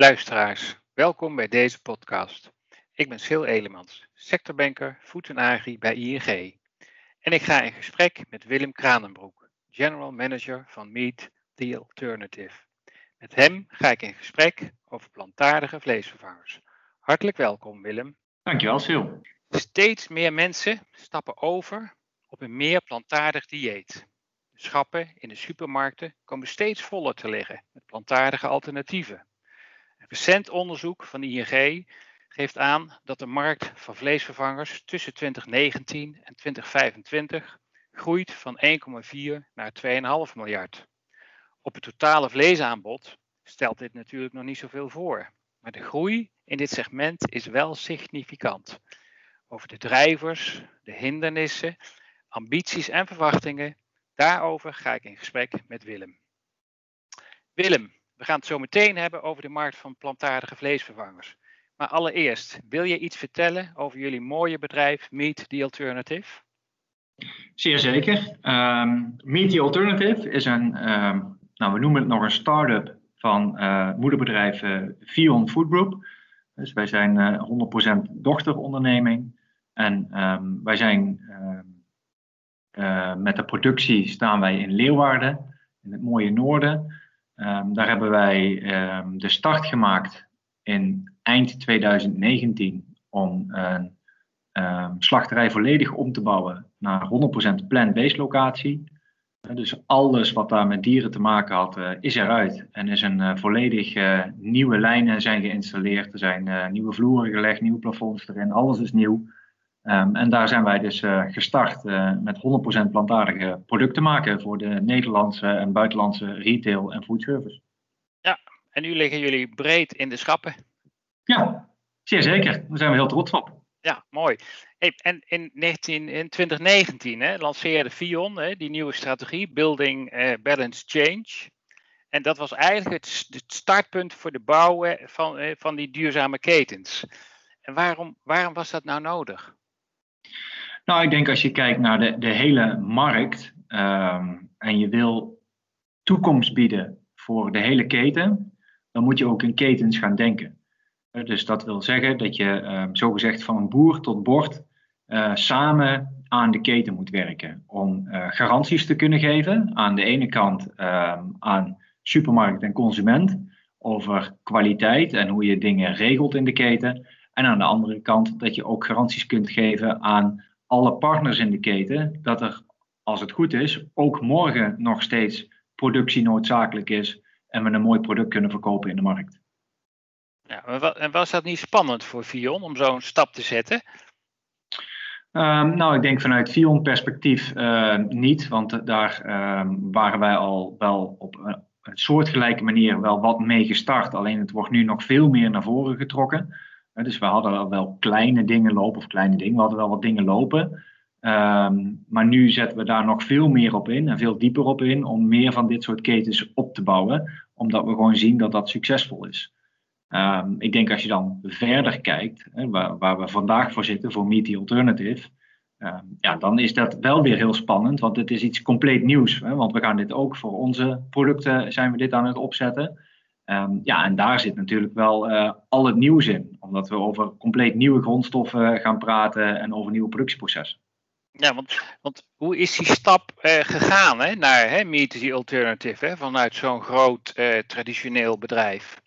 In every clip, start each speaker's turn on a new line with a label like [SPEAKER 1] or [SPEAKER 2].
[SPEAKER 1] Luisteraars, welkom bij deze podcast. Ik ben Sil Elemans, sectorbanker Food en Agri bij ING. En ik ga in gesprek met Willem Kranenbroek, General Manager van Meat the Alternative. Met hem ga ik in gesprek over plantaardige vleesvervangers. Hartelijk welkom Willem.
[SPEAKER 2] Dankjewel Sil.
[SPEAKER 1] Steeds meer mensen stappen over op een meer plantaardig dieet. De schappen in de supermarkten komen steeds voller te liggen met plantaardige alternatieven. Recent onderzoek van ING geeft aan dat de markt van vleesvervangers tussen 2019 en 2025 groeit van 1,4 naar 2,5 miljard. Op het totale vleesaanbod stelt dit natuurlijk nog niet zoveel voor. Maar de groei in dit segment is wel significant. Over de drijvers, de hindernissen, ambities en verwachtingen, daarover ga ik in gesprek met Willem. Willem, we gaan het zo meteen hebben over de markt van plantaardige vleesvervangers. Maar allereerst, wil je iets vertellen over jullie mooie bedrijf Meet the Alternative?
[SPEAKER 2] Zeer zeker. Um, Meet the Alternative is een, um, nou we noemen het nog een start-up van uh, moederbedrijf uh, Vion Food Group. Dus wij zijn uh, 100% dochteronderneming. En um, wij zijn uh, met de productie staan wij in Leeuwarden, in het mooie noorden. Um, daar hebben wij um, de start gemaakt in eind 2019 om een um, slachterij volledig om te bouwen naar 100% plant-based locatie. Dus alles wat daar met dieren te maken had, uh, is eruit. En is een uh, volledig nieuwe lijnen zijn geïnstalleerd. Er zijn nieuwe vloeren gelegd, nieuwe plafonds erin. Alles is nieuw. Um, en daar zijn wij dus uh, gestart uh, met 100% plantaardige producten maken voor de Nederlandse en buitenlandse retail en foodservice.
[SPEAKER 1] Ja, en nu liggen jullie breed in de schappen.
[SPEAKER 2] Ja, zeer zeker. Daar zijn we heel trots op.
[SPEAKER 1] Ja, mooi. Hey, en in, 19, in 2019 hè, lanceerde Vion hè, die nieuwe strategie, Building uh, Balance Change. En dat was eigenlijk het, het startpunt voor de bouw van, van die duurzame ketens. En waarom, waarom was dat nou nodig?
[SPEAKER 2] Nou, ik denk als je kijkt naar de, de hele markt um, en je wil toekomst bieden voor de hele keten, dan moet je ook in ketens gaan denken. Dus dat wil zeggen dat je um, zogezegd van boer tot bord uh, samen aan de keten moet werken. Om uh, garanties te kunnen geven aan de ene kant um, aan supermarkt en consument over kwaliteit en hoe je dingen regelt in de keten. En aan de andere kant dat je ook garanties kunt geven aan alle partners in de keten dat er, als het goed is, ook morgen nog steeds productie noodzakelijk is en we een mooi product kunnen verkopen in de markt.
[SPEAKER 1] Ja, en was dat niet spannend voor Vion om zo'n stap te zetten?
[SPEAKER 2] Um, nou, ik denk vanuit Vion perspectief uh, niet, want daar um, waren wij al wel op een, een soortgelijke manier wel wat mee gestart. Alleen het wordt nu nog veel meer naar voren getrokken. Dus we hadden wel kleine dingen lopen, of kleine dingen, we hadden wel wat dingen lopen. Um, maar nu zetten we daar nog veel meer op in en veel dieper op in om meer van dit soort ketens op te bouwen, omdat we gewoon zien dat dat succesvol is. Um, ik denk als je dan verder kijkt, hè, waar, waar, we vandaag voor zitten, voor Meet the Alternative, um, ja, dan is dat wel weer heel spannend, want het is iets compleet nieuws. Hè, want we gaan dit ook voor onze producten, zijn we dit aan het opzetten. Um, ja, en daar zit natuurlijk wel uh, al het nieuws in, omdat we over compleet nieuwe grondstoffen gaan praten en over nieuwe productieprocessen.
[SPEAKER 1] Ja, want, want hoe is die stap uh, gegaan hè, naar hè, Meet the Alternative hè, vanuit zo'n groot uh, traditioneel bedrijf?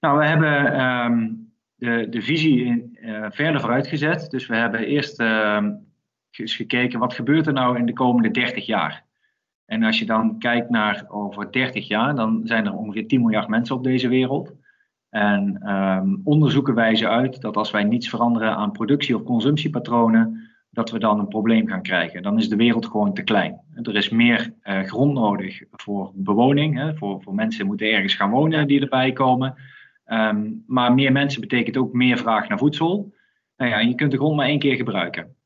[SPEAKER 2] Nou, we hebben um, de, de visie in, verder vooruitgezet. Dus we hebben eerst ehm, eens gekeken wat gebeurt er nou in de komende 30 jaar. En als je dan kijkt naar over 30 jaar, dan zijn er ongeveer 10 miljard mensen op deze wereld. En um, onderzoeken wijzen uit dat als wij niets veranderen aan productie- of consumptiepatronen, dat we dan een probleem gaan krijgen. Dan is de wereld gewoon te klein. Er is meer uh, grond nodig voor bewoning. Hè, voor, voor mensen moeten ergens gaan wonen die erbij komen. Um, maar meer mensen betekent ook meer vraag naar voedsel. Nou ja, je kunt de grond maar één keer gebruiken.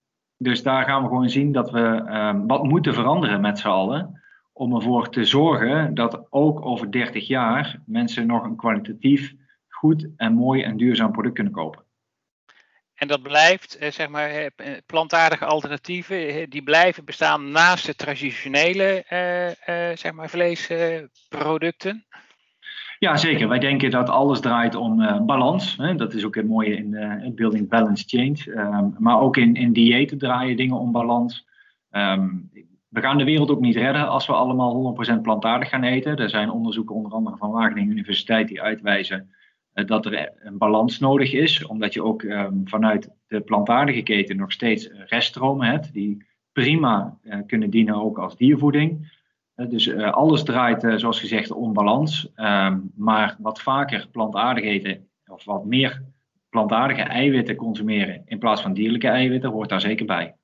[SPEAKER 2] Dus daar gaan we gewoon zien dat we um, wat moeten veranderen met z'n allen. Om ervoor te zorgen dat ook over 30 jaar mensen nog een kwalitatief goed en mooi en duurzaam product kunnen kopen.
[SPEAKER 1] En dat blijft, zeg maar, plantaardige alternatieven, die blijven bestaan naast de traditionele, uh, uh, zeg maar, vleesproducten?
[SPEAKER 2] Ja, zeker. Wij denken dat alles draait om uh, balans. Hè? Dat is ook het mooie in, uh, Building Balance Change. Um, maar ook in, in diëten draaien dingen om balans. Um, we gaan de wereld ook niet redden als we allemaal 100% plantaardig gaan eten. Er zijn onderzoeken, onder andere van Wageningen Universiteit, die uitwijzen uh, dat er een balans nodig is. Omdat je ook um, vanuit de plantaardige keten nog steeds reststromen hebt, die prima kunnen dienen ook als diervoeding. Dus uh, alles draait, uh, zoals gezegd, om balans. Um, maar wat vaker plantaardig eten, of wat meer plantaardige eiwitten consumeren in plaats van dierlijke eiwitten, hoort daar zeker bij.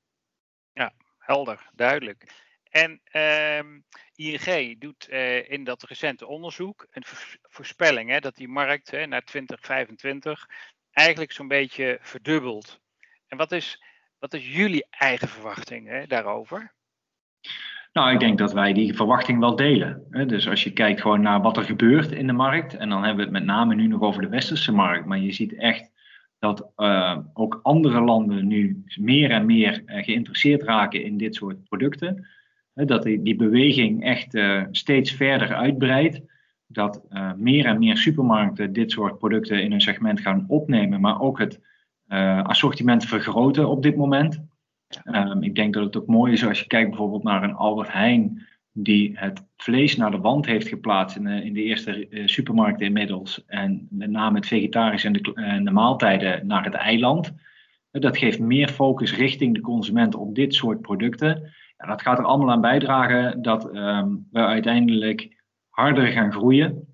[SPEAKER 1] Ja, helder, duidelijk. En um, ING doet uh, in dat recente onderzoek een voorspelling hè, dat die markt hè, naar 2025 eigenlijk zo'n beetje verdubbelt. En wat is, wat is jullie eigen verwachting hè, daarover?
[SPEAKER 2] Nou, ik denk dat wij die verwachting wel delen. Dus als je kijkt gewoon naar wat er gebeurt in de markt, en dan hebben we het met name nu nog over de westerse markt, maar je ziet echt dat uh, ook andere landen nu meer en meer uh, geïnteresseerd raken in dit soort producten. Dat die, die beweging echt uh, steeds verder uitbreidt. Dat meer en meer supermarkten dit soort producten in hun segment gaan opnemen, maar ook het assortiment vergroten op dit moment. Um, ik denk dat het ook mooi is als je kijkt bijvoorbeeld naar een Albert Heijn, die het vlees naar de wand heeft geplaatst in de, in de eerste uh, supermarkten inmiddels. En met name het vegetarisch en de, de maaltijden naar het eiland. Uh, dat geeft meer focus richting de consument op dit soort producten. Ja, dat gaat er allemaal aan bijdragen dat um, we uiteindelijk harder gaan groeien.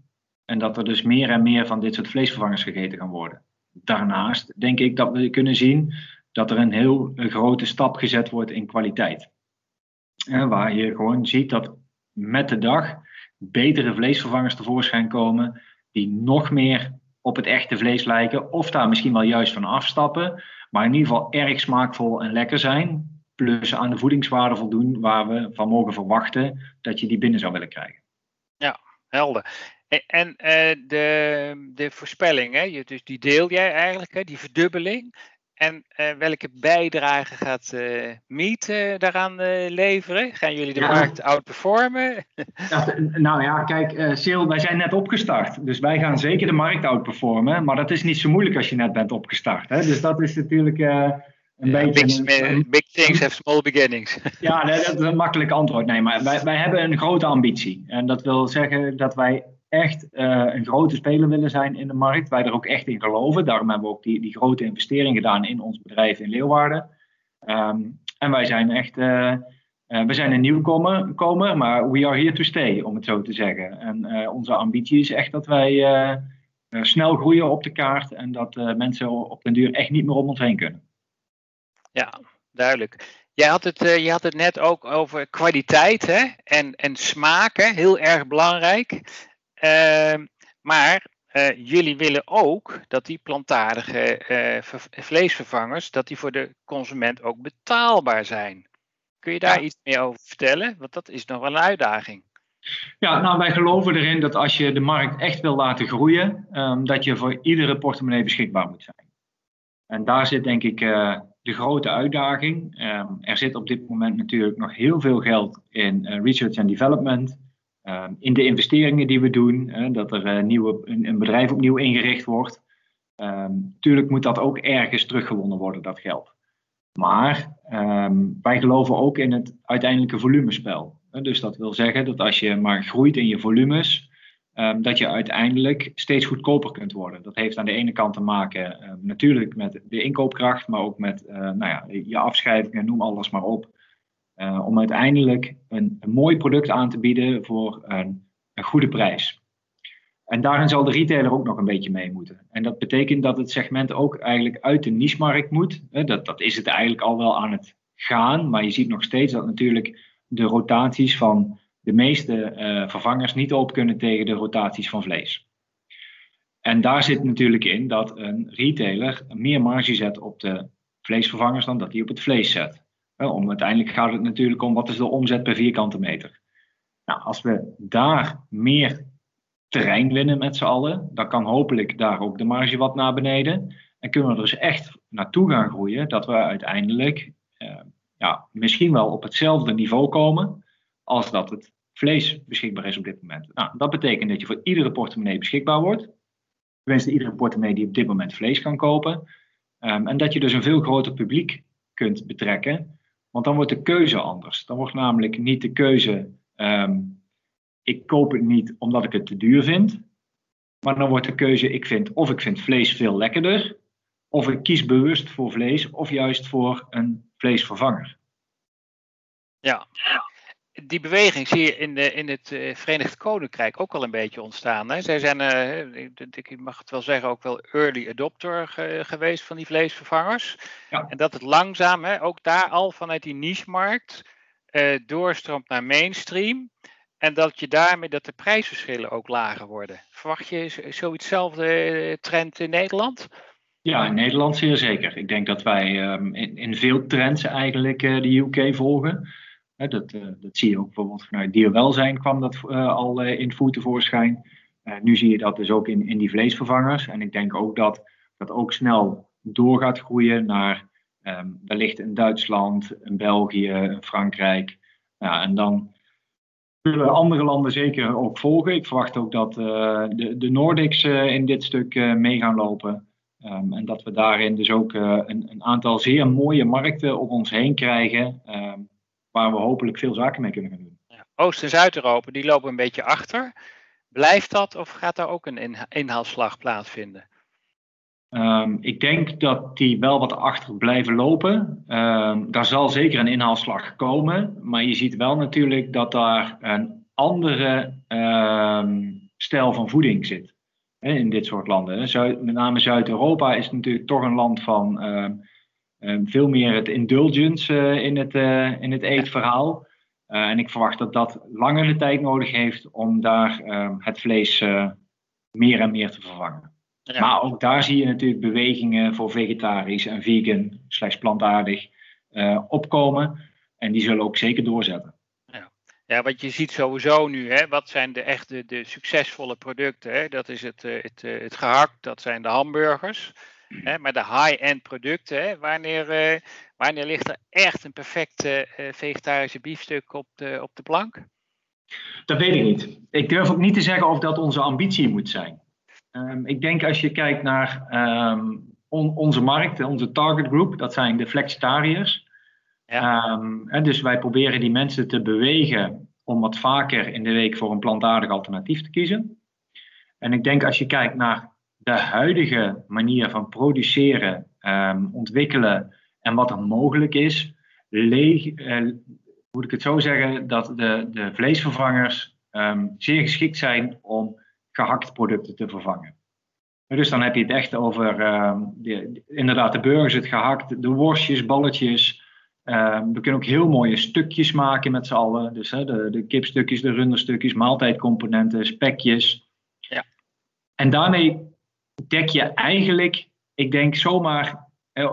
[SPEAKER 2] En dat er dus meer en meer van dit soort vleesvervangers gegeten gaan worden. Daarnaast denk ik dat we kunnen zien dat er een heel grote stap gezet wordt in kwaliteit. Waar je gewoon ziet dat met de dag betere vleesvervangers tevoorschijn komen, die nog meer op het echte vlees lijken, of daar misschien wel juist van afstappen, maar in ieder geval erg smaakvol en lekker zijn, plus aan de voedingswaarde voldoen waar we van mogen verwachten dat je die binnen zou willen krijgen.
[SPEAKER 1] Ja, helder. En uh, de, de voorspelling, hè, dus die deel jij eigenlijk, hè, die verdubbeling. En uh, welke bijdrage gaat uh, Meet uh, daaraan leveren? Gaan jullie de ja. markt outperformen?
[SPEAKER 2] Nou ja, kijk, Sil, wij zijn net opgestart. Dus wij gaan zeker de markt outperformen. Maar dat is niet zo moeilijk als je net bent opgestart. Hè? Dus dat is natuurlijk een
[SPEAKER 1] ja, beetje... Big, een, big things have small beginnings.
[SPEAKER 2] ja, dat is een makkelijk antwoord. Nee, maar wij, wij hebben een grote ambitie. En dat wil zeggen dat wij echt uh, een grote speler willen zijn in de markt. Wij er ook echt in geloven. Daarom hebben we ook die, die grote investering gedaan in ons bedrijf in Leeuwarden. Um, en wij zijn echt, uh, we zijn een nieuwkomer, komen, maar we are here to stay, om het zo te zeggen. En onze ambitie is echt dat wij snel groeien op de kaart en dat mensen op den duur echt niet meer om ons heen kunnen.
[SPEAKER 1] Ja, duidelijk. Jij had het, je had het net ook over kwaliteit hè? En, en smaak, hè? heel erg belangrijk. Uh, maar uh, jullie willen ook dat die plantaardige uh, vleesvervangers, dat die voor de consument ook betaalbaar zijn. Kun je daar ja. iets meer over vertellen? Want dat is nog wel een uitdaging.
[SPEAKER 2] Ja, nou wij geloven erin dat als je de markt echt wil laten groeien, um, dat je voor iedere portemonnee beschikbaar moet zijn. En daar zit denk ik uh, de grote uitdaging. Um, er zit op dit moment natuurlijk nog heel veel geld in research and development. Ehm, in de investeringen die we doen, dat er nieuwe, een, een, bedrijf opnieuw ingericht wordt. Um, moet dat ook ergens teruggewonnen worden, dat geld. Maar um, wij geloven ook in het uiteindelijke volumespel. Dus dat wil zeggen dat als je maar groeit in je volumes, dat je uiteindelijk steeds goedkoper kunt worden. Dat heeft aan de ene kant te maken natuurlijk met de inkoopkracht, maar ook met uh, nou ja, je afschrijvingen, noem alles maar op. Uh, om uiteindelijk een, mooi product aan te bieden voor een, een, goede prijs. En daarin zal de retailer ook nog een beetje mee moeten. En dat betekent dat het segment ook eigenlijk uit de niche-markt moet. Dat, dat is het eigenlijk al wel aan het gaan, maar je ziet nog steeds dat natuurlijk de rotaties van de meeste uh, vervangers niet op kunnen tegen de rotaties van vlees. En daar zit natuurlijk in dat een retailer meer marge zet op de vleesvervangers dan dat hij op het vlees zet. Om, uiteindelijk gaat het natuurlijk om wat is de omzet per vierkante meter. Nou, als we daar meer terrein winnen met z'n allen, dan kan hopelijk daar ook de marge wat naar beneden. En kunnen we er dus echt naartoe gaan groeien dat we uiteindelijk eh, ja, misschien wel op hetzelfde niveau komen als dat het vlees beschikbaar is op dit moment. Nou, dat betekent dat je voor iedere portemonnee beschikbaar wordt. Tenminste, iedere portemonnee die op dit moment vlees kan kopen. Ehm, en dat je dus een veel groter publiek kunt betrekken. Want dan wordt de keuze anders. Dan wordt namelijk niet de keuze, ehm, ik koop het niet omdat ik het te duur vind. Maar dan wordt de keuze, ik vind of ik vind vlees veel lekkerder. Of ik kies bewust voor vlees of juist voor een vleesvervanger.
[SPEAKER 1] Ja, die beweging zie je in, de, in het uh, Verenigd Koninkrijk ook al een beetje ontstaan. Hè? Zij zijn, uh, ik mag het wel zeggen, ook wel early adopter geweest van die vleesvervangers. Ja. En dat het langzaam, hè, ook daar al vanuit die niche-markt, uh, doorstroomt naar mainstream. En dat je daarmee dat de prijsverschillen ook lager worden. Verwacht je zoietszelfde trend in Nederland?
[SPEAKER 2] Ja, in Nederland zeer zeker. Ik denk dat wij um, in, in, veel trends eigenlijk de UK volgen dat, eh, dat zie je ook bijvoorbeeld vanuit dierwelzijn kwam dat uh, al uh, in voet tevoorschijn. nu zie je dat dus ook in, in die vleesvervangers. En ik denk ook dat dat ook snel door gaat groeien naar um, wellicht in Duitsland, in België, in Frankrijk. Ja, en dan zullen andere landen zeker ook volgen. Ik verwacht ook dat de, de Nordics in dit stuk mee gaan lopen. Um, en dat we daarin dus ook een, een, aantal zeer mooie markten op ons heen krijgen. Um, waar we hopelijk veel zaken mee kunnen gaan doen.
[SPEAKER 1] Oost- en Zuid-Europa die lopen een beetje achter. Blijft dat of gaat daar ook een inhaalslag plaatsvinden?
[SPEAKER 2] Um, ik denk dat die wel wat achter blijven lopen. Um, daar zal zeker een inhaalslag komen. Maar je ziet wel natuurlijk dat daar een andere um, stijl van voeding zit. Hè, in dit soort landen. Zuid, met name Zuid-Europa is natuurlijk toch een land van Ehm, veel meer het indulgence uh, in, het, uh, in het eetverhaal. Uh, en ik verwacht dat dat langere tijd nodig heeft om daar ehm, het vlees meer en meer te vervangen. Ja. Maar ook daar zie je natuurlijk bewegingen voor vegetarisch en vegan, slechts plantaardig, opkomen. En die zullen ook zeker doorzetten.
[SPEAKER 1] Ja. ja, want je ziet sowieso nu, hè, wat zijn de echte de succesvolle producten? Hè? Dat is het, het, het gehakt, dat zijn de hamburgers. Hè, maar de high-end producten, hè, wanneer, uh, wanneer ligt er echt een perfecte uh, vegetarische biefstuk op de, op de plank?
[SPEAKER 2] Dat weet ik niet. Ik durf ook niet te zeggen of dat onze ambitie moet zijn. Um, ik denk als je kijkt naar um, on, onze markt, onze target group, dat zijn de flexitariërs. Ja. Um, dus wij proberen die mensen te bewegen om wat vaker in de week voor een plantaardig alternatief te kiezen. En ik denk als je kijkt naar de huidige manier van produceren, um, ontwikkelen en wat er mogelijk is, leeg, uh, moet ik het zo zeggen, dat de, de vleesvervangers um, zeer geschikt zijn om gehakt producten te vervangen. Dus dan heb je het echt over um, de, inderdaad de burgers, het gehakt, de worstjes, balletjes. Um, we kunnen ook heel mooie stukjes maken met z'n allen. Dus hè, de, de kipstukjes, de runderstukjes, maaltijdcomponenten, spekjes. Ja. En daarmee dek je eigenlijk, ik denk zomaar,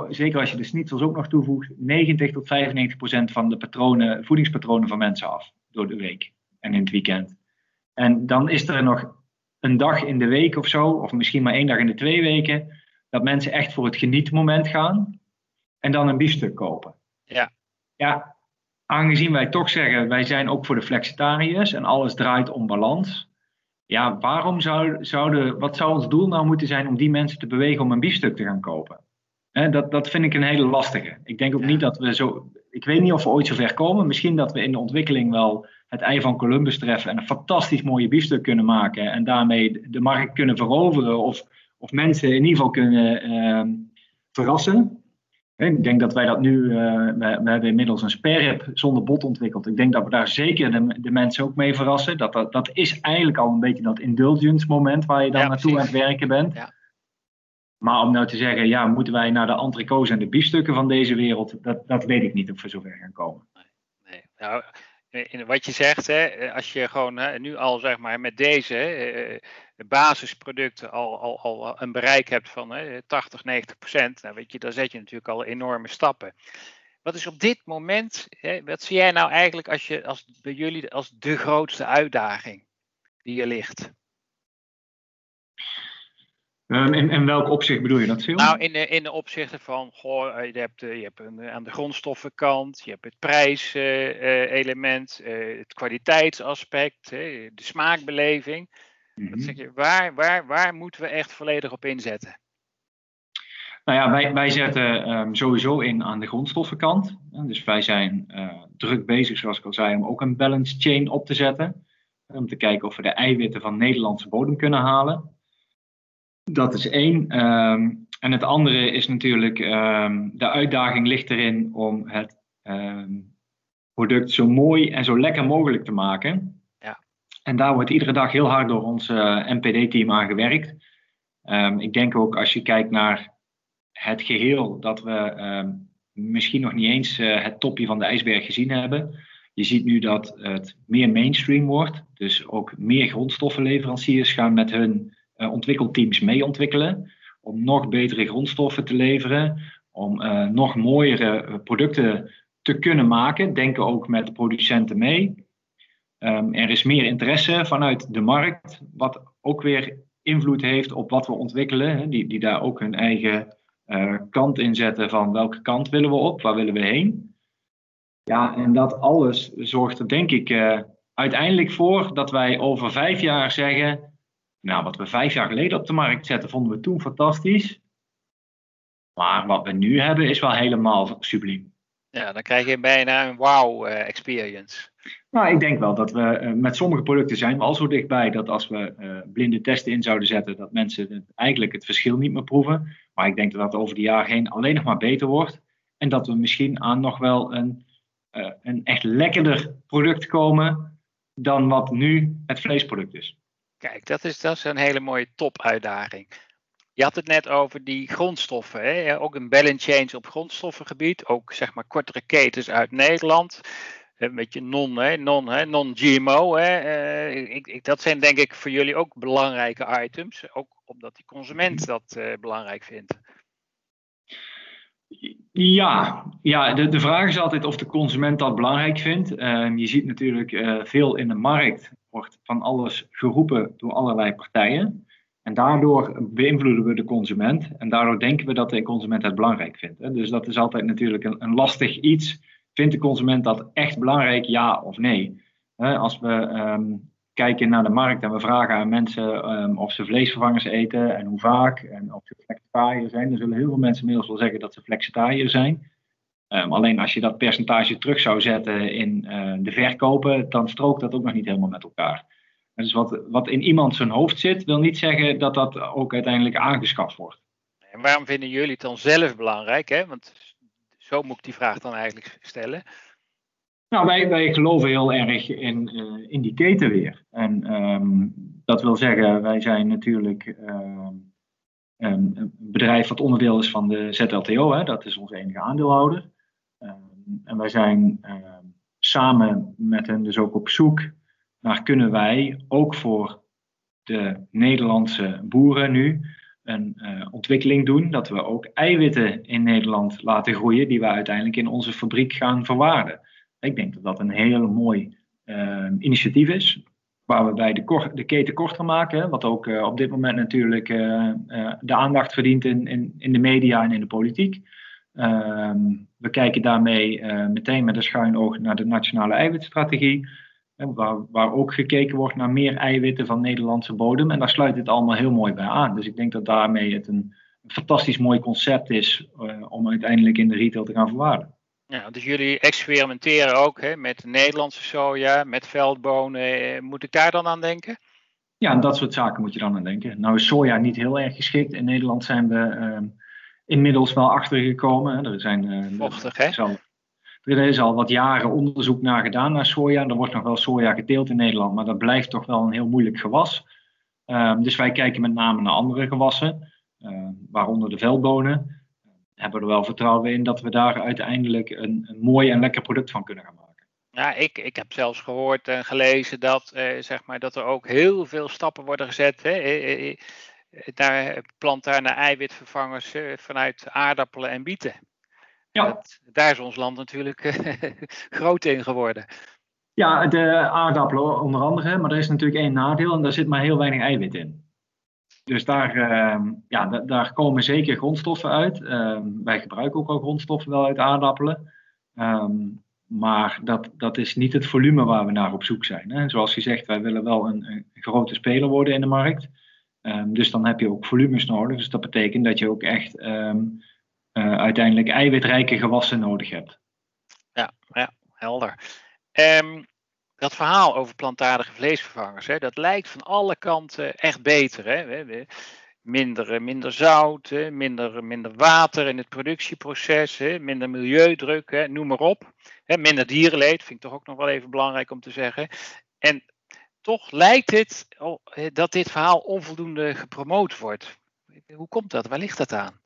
[SPEAKER 2] zeker als je de schnitzels ook nog toevoegt, 90 tot 95 procent van de patronen, voedingspatronen van mensen af door de week en in het weekend. En dan is er nog een dag in de week of zo, of misschien maar één dag in de twee weken, dat mensen echt voor het genietmoment gaan en dan een biefstuk kopen.
[SPEAKER 1] Ja.
[SPEAKER 2] Ja, aangezien wij toch zeggen, wij zijn ook voor de flexitariërs en alles draait om balans, ja, waarom zou, zouden, wat zou ons doel nou moeten zijn om die mensen te bewegen om een biefstuk te gaan kopen? dat, dat vind ik een hele lastige. Ik denk ook niet dat we zo. Ik weet niet of we ooit zover komen. Misschien dat we in de ontwikkeling wel het ei van Columbus treffen en een fantastisch mooie biefstuk kunnen maken. En daarmee de markt kunnen veroveren of, of mensen in ieder geval kunnen uh, verrassen. Ik denk dat wij dat nu, uh, we, we, hebben inmiddels een sperrip zonder bot ontwikkeld. Ik denk dat we daar zeker de, de, mensen ook mee verrassen. Dat, dat, dat is eigenlijk al een beetje dat indulgence moment waar je dan naartoe aan het werken bent. Ja. Maar om nou te zeggen, ja, moeten wij naar de entrecots en de biefstukken van deze wereld, dat, dat weet ik niet of we zover gaan komen.
[SPEAKER 1] Nee, nee. Nou, in wat je zegt, hè, als je gewoon hè, nu al zeg maar met deze hè, basisproducten al, al, al een bereik hebt van hè, 80, 90 procent, nou weet je, dan zet je natuurlijk al enorme stappen. Wat is op dit moment, hè, wat zie jij nou eigenlijk als je, als, bij jullie als de grootste uitdaging die er ligt?
[SPEAKER 2] Um, in, in welk opzicht bedoel je dat, Sil?
[SPEAKER 1] Nou, in de, in de opzichten van, goh, eh, je hebt, je hebt een, aan de grondstoffenkant, je hebt het prijselement, het kwaliteitsaspect, de smaakbeleving. Mm -hmm. zeg je, waar, waar, waar moeten we echt volledig op inzetten?
[SPEAKER 2] Nou ja, wij, wij zetten um, sowieso in aan de grondstoffenkant. Dus wij zijn uh, druk bezig, zoals ik al zei, om ook een balance chain op te zetten. Om te kijken of we de eiwitten van Nederlandse bodem kunnen halen. Dat is één. Um, en het andere is natuurlijk, um, de uitdaging ligt erin om het product zo mooi en zo lekker mogelijk te maken.
[SPEAKER 1] Ja.
[SPEAKER 2] En daar wordt iedere dag heel hard door ons uh, NPD-team aan gewerkt. ik denk ook als je kijkt naar het geheel dat we misschien nog niet eens uh, het topje van de ijsberg gezien hebben. Je ziet nu dat het meer mainstream wordt. Dus ook meer grondstoffenleveranciers gaan met hun ontwikkelteams mee ontwikkelen. Om nog betere grondstoffen te leveren. Om uh, nog mooiere producten te kunnen maken. Denken ook met producenten mee. Um, er is meer interesse vanuit de markt. Wat ook weer invloed heeft op wat we ontwikkelen. Die, die daar ook hun eigen kant inzetten van welke kant willen we op, waar willen we heen. Ja, en dat alles zorgt er denk ik uiteindelijk voor dat wij over vijf jaar zeggen, nou wat we vijf jaar geleden op de markt zetten vonden we toen fantastisch. Maar wat we nu hebben is wel helemaal subliem.
[SPEAKER 1] Ja, dan krijg je bijna een wow uh, experience.
[SPEAKER 2] Nou, ik denk wel dat we uh, met sommige producten zijn we al zo dichtbij dat als we uh, blinde testen in zouden zetten, dat mensen het, eigenlijk het verschil niet meer proeven. Maar ik denk dat dat over de jaren heen alleen nog maar beter wordt. En dat we misschien aan nog wel een, uh, een echt lekkerder product komen dan wat nu het vleesproduct is.
[SPEAKER 1] Kijk, dat is, dat is een hele mooie topuitdaging. Je had het net over die grondstoffen. Hè? Ook een balance change op grondstoffengebied. Ook zeg maar kortere ketens uit Nederland een beetje non, hè, non, hè, non-GMO. Hè, uh, ik, ik, dat zijn denk ik voor jullie ook belangrijke items. Ook omdat die consument dat uh, belangrijk vindt.
[SPEAKER 2] Ja, ja de, de vraag is altijd of de consument dat belangrijk vindt. Uh, je ziet natuurlijk uh, veel in de markt wordt van alles geroepen door allerlei partijen. En daardoor beïnvloeden we de consument. En daardoor denken we dat de consument het belangrijk vindt. Dus dat is altijd natuurlijk een, lastig iets Vindt de consument dat echt belangrijk, ja of nee? als we um, kijken naar de markt en we vragen aan mensen um, of ze vleesvervangers eten en hoe vaak en of ze flexitariër zijn, dan zullen heel veel mensen inmiddels wel zeggen dat ze flexitariër zijn. Um, alleen als je dat percentage terug zou zetten in uh, de verkopen, dan strookt dat ook nog niet helemaal met elkaar. Dus wat, wat in iemand zijn hoofd zit, wil niet zeggen dat dat ook uiteindelijk aangeschaft wordt.
[SPEAKER 1] En waarom vinden jullie het dan zelf belangrijk? Hè? Want zo moet ik die vraag dan eigenlijk stellen.
[SPEAKER 2] Nou, wij, wij geloven heel erg in, uh, in die keten weer. En um, dat wil zeggen, wij zijn natuurlijk uh, een bedrijf wat onderdeel is van de ZLTO. Hè, dat is onze enige aandeelhouder. Um, en wij zijn uh, samen met hen dus ook op zoek naar kunnen wij ook voor de Nederlandse boeren nu een uh, ontwikkeling doen dat we ook eiwitten in Nederland laten groeien, die we uiteindelijk in onze fabriek gaan verwaarden. Ik denk dat dat een heel mooi uh, initiatief is, waar we bij de, de keten korter maken, wat ook uh, op dit moment natuurlijk de aandacht verdient in, in, in de media en in de politiek. Ehm, we kijken daarmee meteen met een schuin oog naar de nationale eiwitstrategie. Waar, waar, ook gekeken wordt naar meer eiwitten van Nederlandse bodem. En daar sluit dit allemaal heel mooi bij aan. Dus ik denk dat daarmee het een, fantastisch mooi concept is uh, om uiteindelijk in de retail te gaan verwaarden.
[SPEAKER 1] Ja, dus jullie experimenteren ook hè, met Nederlandse soja, met veldbonen. Moet ik daar dan aan denken?
[SPEAKER 2] Ja, dat soort zaken moet je dan aan denken. Nou is soja niet heel erg geschikt. In Nederland zijn we uh, inmiddels wel achtergekomen. Er zijn,
[SPEAKER 1] Vochtig, hè?
[SPEAKER 2] Er is al wat jaren onderzoek naar gedaan naar soja. Er wordt nog wel soja geteeld in Nederland, maar dat blijft toch wel een heel moeilijk gewas. Um, dus wij kijken met name naar andere gewassen, uh, waaronder de veldbonen. Hebben we er wel vertrouwen in dat we daar uiteindelijk een, een mooi en lekker product van kunnen gaan maken.
[SPEAKER 1] Ja, ik, ik heb zelfs gehoord en gelezen dat, eh, zeg maar, dat er ook heel veel stappen worden gezet. Hè, eh, eh, naar plantaarne eiwitvervangers eh, vanuit aardappelen en bieten. Ja. Dat, daar is ons land natuurlijk groot in geworden.
[SPEAKER 2] Ja, de aardappelen onder andere, maar er is natuurlijk één nadeel en daar zit maar heel weinig eiwit in. Dus daar, ehm, ja, daar komen zeker grondstoffen uit. Ehm, wij gebruiken ook al grondstoffen wel uit aardappelen. Ehm, maar dat, dat is niet het volume waar we naar op zoek zijn. Hè. Zoals je zegt, wij willen wel een, een grote speler worden in de markt. Dus dan heb je ook volumes nodig. Dus dat betekent dat je ook echt uh, uiteindelijk eiwitrijke gewassen nodig hebt.
[SPEAKER 1] Ja, ja helder. dat verhaal over plantaardige vleesvervangers, hè, dat lijkt van alle kanten echt beter. Hè? minder, eh, minder zout, minder, minder water in het productieproces, minder milieudruk, noem maar op. Minder dierenleed, vind ik toch ook nog wel even belangrijk om te zeggen. En toch lijkt het dat dit verhaal onvoldoende gepromoot wordt. Hoe komt dat? Waar ligt dat aan?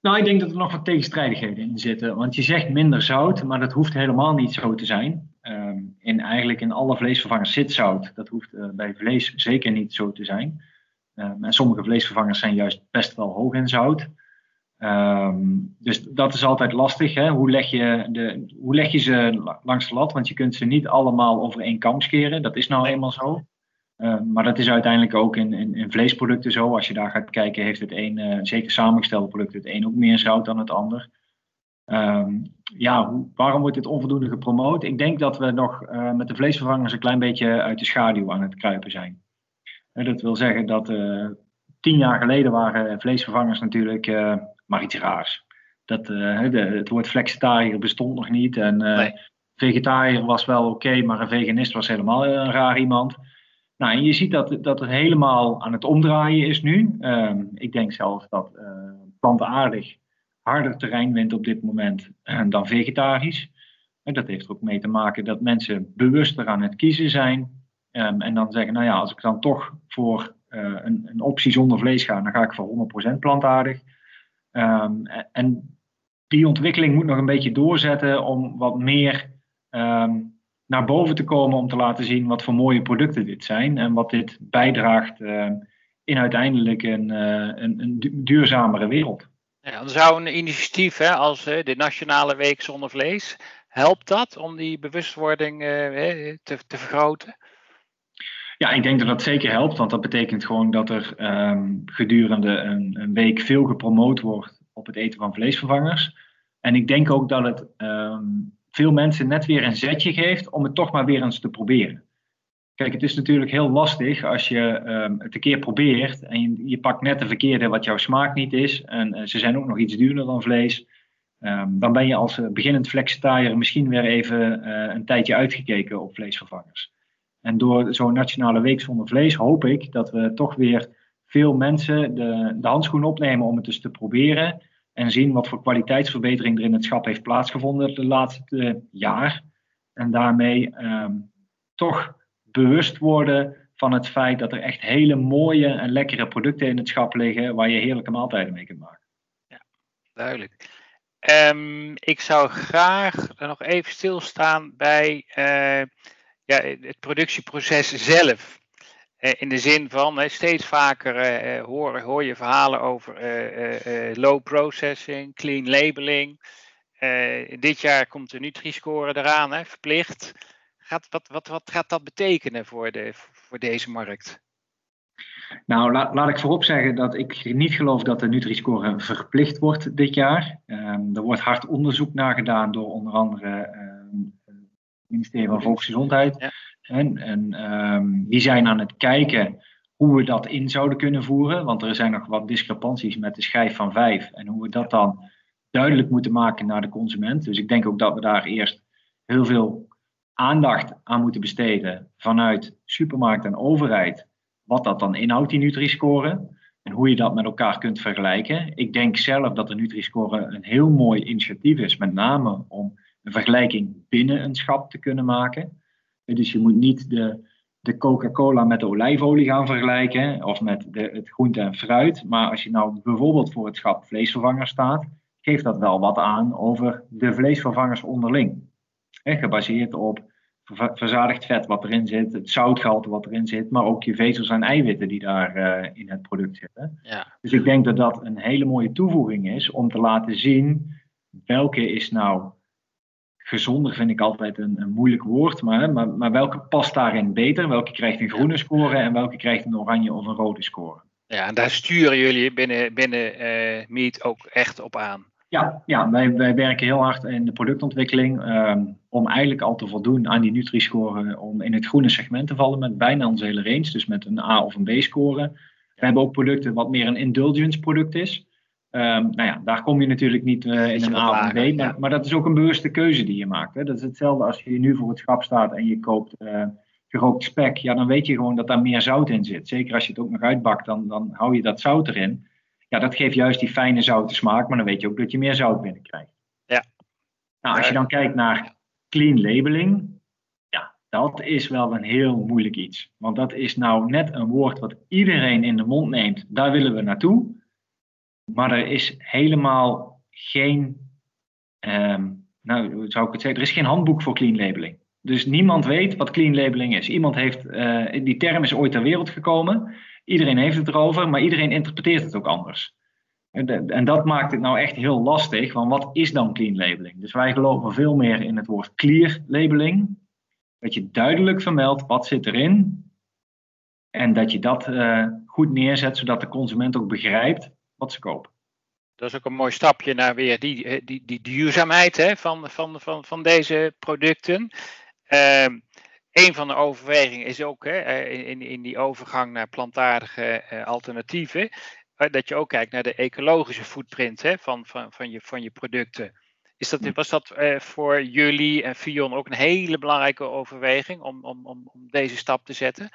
[SPEAKER 2] Nou, ik denk dat er nog wat tegenstrijdigheden in zitten. Want je zegt minder zout, maar dat hoeft helemaal niet zo te zijn. Um, in, eigenlijk in alle vleesvervangers zit zout. Dat hoeft uh, bij vlees zeker niet zo te zijn. Um, en sommige vleesvervangers zijn juist best wel hoog in zout. Um, dus dat is altijd lastig. Hè? Hoe, leg je de, hoe leg je ze langs de lat? Want je kunt ze niet allemaal over één kam scheren. Dat is nou eenmaal zo. Uh, maar dat is uiteindelijk ook in, in, in, vleesproducten zo. Als je daar gaat kijken, heeft het een, uh, zeker samengestelde producten, het een ook meer zout dan het ander. Um, ja, hoe, waarom wordt dit onvoldoende gepromoot? Ik denk dat we nog uh, met de vleesvervangers een klein beetje uit de schaduw aan het kruipen zijn. dat wil zeggen dat tien jaar geleden waren vleesvervangers natuurlijk maar iets raars. Dat, de, het woord flexitariër bestond nog niet. En nee. vegetariër was wel oké, maar een veganist was helemaal een raar iemand. Nou, en je ziet dat, dat het helemaal aan het omdraaien is nu. Um, ik denk zelfs dat uh, plantaardig harder terrein wint op dit moment uh, dan vegetarisch. En dat heeft er ook mee te maken dat mensen bewuster aan het kiezen zijn. Um, en dan zeggen, nou ja, als ik dan toch voor uh, een, een, optie zonder vlees ga, dan ga ik voor 100% plantaardig. Um, en die ontwikkeling moet nog een beetje doorzetten om wat meer naar boven te komen om te laten zien wat voor mooie producten dit zijn en wat dit bijdraagt uh, in uiteindelijk een, uh, een, een, duurzamere wereld.
[SPEAKER 1] Ja, dan zou een initiatief hè, als uh, de Nationale Week Zonder Vlees, helpt dat om die bewustwording te, te, vergroten?
[SPEAKER 2] Ja, ik denk dat dat zeker helpt, want dat betekent gewoon dat er um, gedurende een, een, week veel gepromoot wordt op het eten van vleesvervangers. En ik denk ook dat het um, veel mensen net weer een zetje geeft om het toch maar weer eens te proberen. Kijk, het is natuurlijk heel lastig als je um, het een keer probeert en je, je, pakt net de verkeerde wat jouw smaak niet is. En uh, ze zijn ook nog iets duurder dan vlees. Dan ben je als uh, beginnend flexitariër misschien weer even uh, een tijdje uitgekeken op vleesvervangers. En door zo'n nationale week zonder vlees hoop ik dat we toch weer veel mensen de, de handschoen opnemen om het eens te proberen en zien wat voor kwaliteitsverbetering er in het schap heeft plaatsgevonden de laatste jaar. En daarmee um, toch bewust worden van het feit dat er echt hele mooie en lekkere producten in het schap liggen waar je heerlijke maaltijden mee kunt maken.
[SPEAKER 1] Ja, duidelijk. Um, ik zou graag nog even stilstaan bij uh, ja, het productieproces zelf. Eh, in de zin van steeds vaker uh, hoor, hoor, je verhalen over low processing, clean labeling. dit jaar komt de Nutri-score eraan, verplicht. Gaat, wat, wat, wat gaat dat betekenen voor, de, voor deze markt?
[SPEAKER 2] Nou, laat, laat ik voorop zeggen dat ik niet geloof dat de Nutri-score verplicht wordt dit jaar. Um, er wordt hard onderzoek naar gedaan door onder andere het ministerie van Volksgezondheid. Ja. En, en um, die zijn aan het kijken hoe we dat in zouden kunnen voeren. Want er zijn nog wat discrepanties met de schijf van vijf. En hoe we dat dan duidelijk moeten maken naar de consument. Dus ik denk ook dat we daar eerst heel veel aandacht aan moeten besteden vanuit supermarkt en overheid. Wat dat dan inhoudt, die Nutri-score. En hoe je dat met elkaar kunt vergelijken. Ik denk zelf dat de Nutri-score een heel mooi initiatief is. Met name om een vergelijking binnen een schap te kunnen maken. Dus je moet niet de, de Coca-Cola met de olijfolie gaan vergelijken of met de, het groente en fruit. Maar als je nou bijvoorbeeld voor het schap vleesvervanger staat, geeft dat wel wat aan over de vleesvervangers onderling. gebaseerd op verzadigd vet wat erin zit, het zoutgehalte wat erin zit, maar ook je vezels en eiwitten die daar uh, in het product zitten. Ja. Dus ik denk dat dat een hele mooie toevoeging is om te laten zien welke is nou gezonder vind ik altijd een, een moeilijk woord, maar, maar, maar, welke past daarin beter? Welke krijgt een groene score en welke krijgt een oranje of een rode score?
[SPEAKER 1] Ja, en daar sturen jullie binnen, binnen uh, Meet ook echt op aan.
[SPEAKER 2] Ja, ja wij, wij werken heel hard in de productontwikkeling um, om eigenlijk al te voldoen aan die Nutri-score om in het groene segment te vallen met bijna onze hele range, dus met een A of een B-score. We hebben ook producten wat meer een indulgence product is. Um, nou ja, daar kom je natuurlijk niet uh, in een A of een B, maar, maar, dat is ook een bewuste keuze die je maakt. Hè. Dat is hetzelfde als je nu voor het schap staat en je koopt uh, gerookt spek. Ja, dan weet je gewoon dat daar meer zout in zit. Zeker als je het ook nog uitbakt, dan, dan hou je dat zout erin. Ja, dat geeft juist die fijne zoute smaak, maar dan weet je ook dat je meer zout binnenkrijgt.
[SPEAKER 1] Ja.
[SPEAKER 2] Nou, als je dan kijkt naar clean labeling, ja, dat is wel een heel moeilijk iets. Want dat is nou net een woord wat iedereen in de mond neemt. Daar willen we naartoe. Maar er is helemaal geen, um, nou zou ik het zeggen, er is geen handboek voor clean labeling. Dus niemand weet wat clean labeling is. Iemand heeft, uh, die term is ooit ter wereld gekomen. Iedereen heeft het erover, maar iedereen interpreteert het ook anders. En, dat maakt het nou echt heel lastig, want wat is dan clean labeling? Dus wij geloven veel meer in het woord clear labeling. Dat je duidelijk vermeldt wat zit erin. En dat je dat uh, goed neerzet, zodat de consument ook begrijpt wat ze kopen.
[SPEAKER 1] Dat is ook een mooi stapje naar weer die, eh, die, die duurzaamheid hè, van, van, van, van deze producten. Uh, een van de overwegingen is ook hè, eh, in, in die overgang naar plantaardige uh, alternatieven, dat je ook kijkt naar de ecologische footprint hè, van, van, van, je, van je producten. Is dat, was dat uh, voor jullie en Fion ook een hele belangrijke overweging om, om, om, om deze stap te zetten?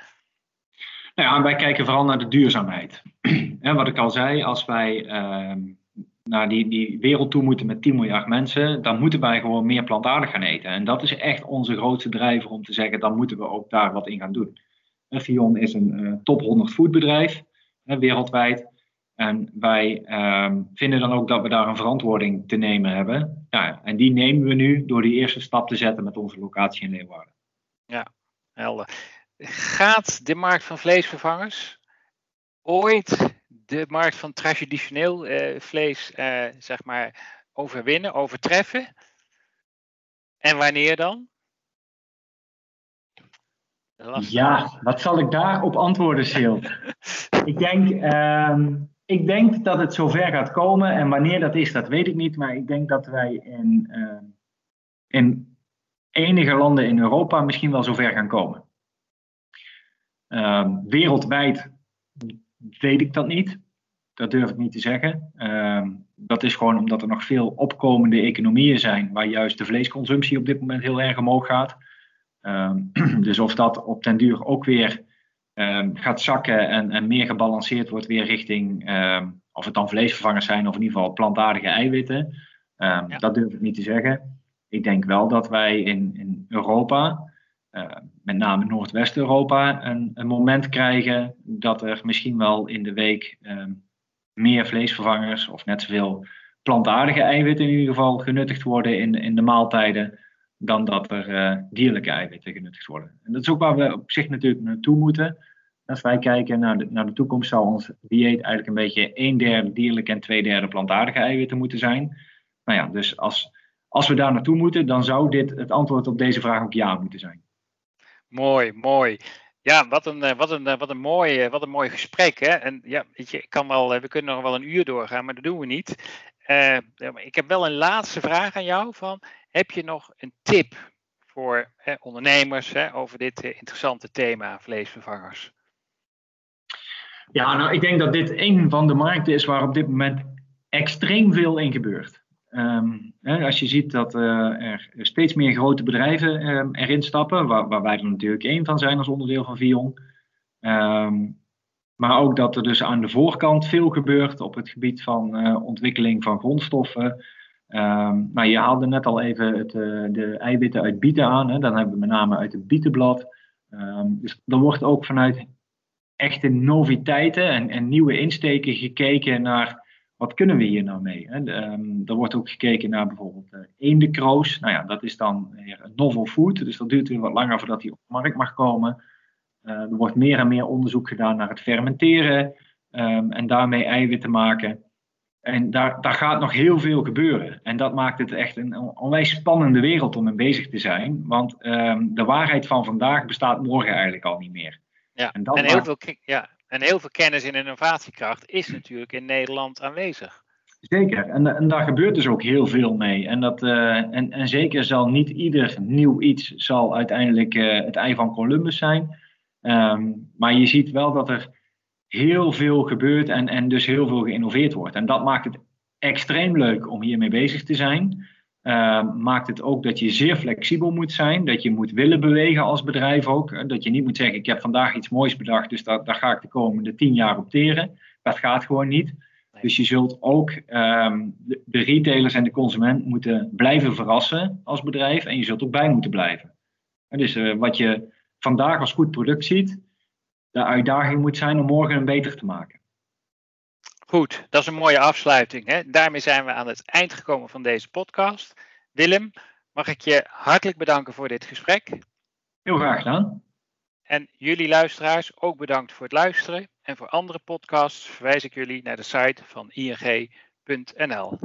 [SPEAKER 2] Nou ja, wij kijken vooral naar de duurzaamheid. En wat ik al zei, als wij uh, naar die, die wereld toe moeten met 10 miljard mensen, dan moeten wij gewoon meer plantaardig gaan eten. En dat is echt onze grootste drijver om te zeggen, dan moeten we ook daar wat in gaan doen. Fion is een uh, top 100 foodbedrijf wereldwijd. En wij uh, vinden dan ook dat we daar een verantwoording te nemen hebben. Ja, en die nemen we nu door die eerste stap te zetten met onze locatie in Leeuwarden.
[SPEAKER 1] Ja, helder. Gaat de markt van vleesvervangers ooit de markt van traditioneel uh, vlees uh, zeg maar overwinnen, overtreffen? En wanneer dan?
[SPEAKER 2] Ja, wat zal ik daarop antwoorden, Sil? ik, denk, uh, ik denk dat het zover gaat komen. En wanneer dat is, dat weet ik niet. Maar ik denk dat wij in, ehm, in enige landen in Europa misschien wel zover gaan komen. Ehm, wereldwijd weet ik dat niet. Dat durf ik niet te zeggen. Ehm, dat is gewoon omdat er nog veel opkomende economieën zijn, waar juist de vleesconsumptie op dit moment heel erg omhoog gaat. Ehm, dus of dat op den duur ook weer gaat zakken en, en, meer gebalanceerd wordt weer richting, of het dan vleesvervangers zijn of in ieder geval plantaardige eiwitten, dat durf ik niet te zeggen. Ik denk wel dat wij in, in Europa met name Noordwest-Europa een, een, moment krijgen dat er misschien wel in de week uh, meer vleesvervangers of net zoveel plantaardige eiwitten in ieder geval genuttigd worden in, in de maaltijden dan dat er uh, dierlijke eiwitten genuttigd worden. En dat is ook waar we op zich natuurlijk naartoe moeten. Als wij kijken naar de, naar de toekomst, zal ons dieet eigenlijk een beetje een derde dierlijke en twee derde plantaardige eiwitten moeten zijn. Nou ja, dus als, als we daar naartoe moeten, dan zou dit het antwoord op deze vraag ook ja moeten zijn.
[SPEAKER 1] Mooi, mooi. Ja, wat een, eh, wat een, eh, wat een, mooi, eh, wat een mooi gesprek. Hè? En ja, weet je, ik kan wel, we kunnen nog wel een uur doorgaan, maar dat doen we niet. Ik heb wel een laatste vraag aan jou. Van, heb je nog een tip voor ondernemers hè, over dit interessante thema vleesvervangers?
[SPEAKER 2] Ja, nou, ik denk dat dit een van de markten is waar op dit moment extreem veel in gebeurt. Um, hè, als je ziet dat uh, er steeds meer grote bedrijven um, erin stappen, waar, waar, wij er natuurlijk één van zijn als onderdeel van Vion. Um, maar ook dat er dus aan de voorkant veel gebeurt op het gebied van uh, ontwikkeling van grondstoffen. je haalde net al even het, uh, de eiwitten uit bieten aan. Hè. Dan hebben we met name uit het bietenblad. dus er wordt ook vanuit echte noviteiten en, en nieuwe insteken gekeken naar wat kunnen we hier nou mee? Hè? Um, er wordt ook gekeken naar bijvoorbeeld uh, eendekroos. Nou ja, dat is dan weer een novel food, dus dat duurt weer wat langer voordat die op de markt mag komen. Uh, er wordt meer en meer onderzoek gedaan naar het fermenteren um, en daarmee eiwitten maken. En daar, daar gaat nog heel veel gebeuren. En dat maakt het echt een onwijs spannende wereld om mee bezig te zijn. Want um, de waarheid van vandaag bestaat morgen eigenlijk al niet meer.
[SPEAKER 1] Ja, en, en heel veel, ja, En heel veel kennis en innovatiekracht is natuurlijk in Nederland aanwezig.
[SPEAKER 2] Zeker, en, en daar gebeurt dus ook heel veel mee. En, dat, uh, en, en zeker zal niet ieder nieuw iets zal uiteindelijk uh, het ei van Columbus zijn. Um, maar je ziet wel dat er heel veel gebeurt en, en dus heel veel geïnnoveerd wordt. En dat maakt het extreem leuk om hiermee bezig te zijn. Uh, maakt het ook dat je zeer flexibel moet zijn, dat je moet willen bewegen als bedrijf ook. Dat je niet moet zeggen, ik heb vandaag iets moois bedacht, dus daar, daar ga ik de komende tien jaar op teren. Dat gaat gewoon niet. Dus je zult ook um, de, de, retailers en de consument moeten blijven verrassen als bedrijf en je zult ook bij moeten blijven. En dus uh, wat je vandaag als goed product ziet, de uitdaging moet zijn om morgen een beter te maken.
[SPEAKER 1] Goed, dat is een mooie afsluiting. Hè? Daarmee zijn we aan het eind gekomen van deze podcast. Willem, mag ik je hartelijk bedanken voor dit gesprek.
[SPEAKER 2] Heel graag gedaan.
[SPEAKER 1] En jullie luisteraars ook bedankt voor het luisteren. En voor andere podcasts verwijs ik jullie naar de site van ing.nl.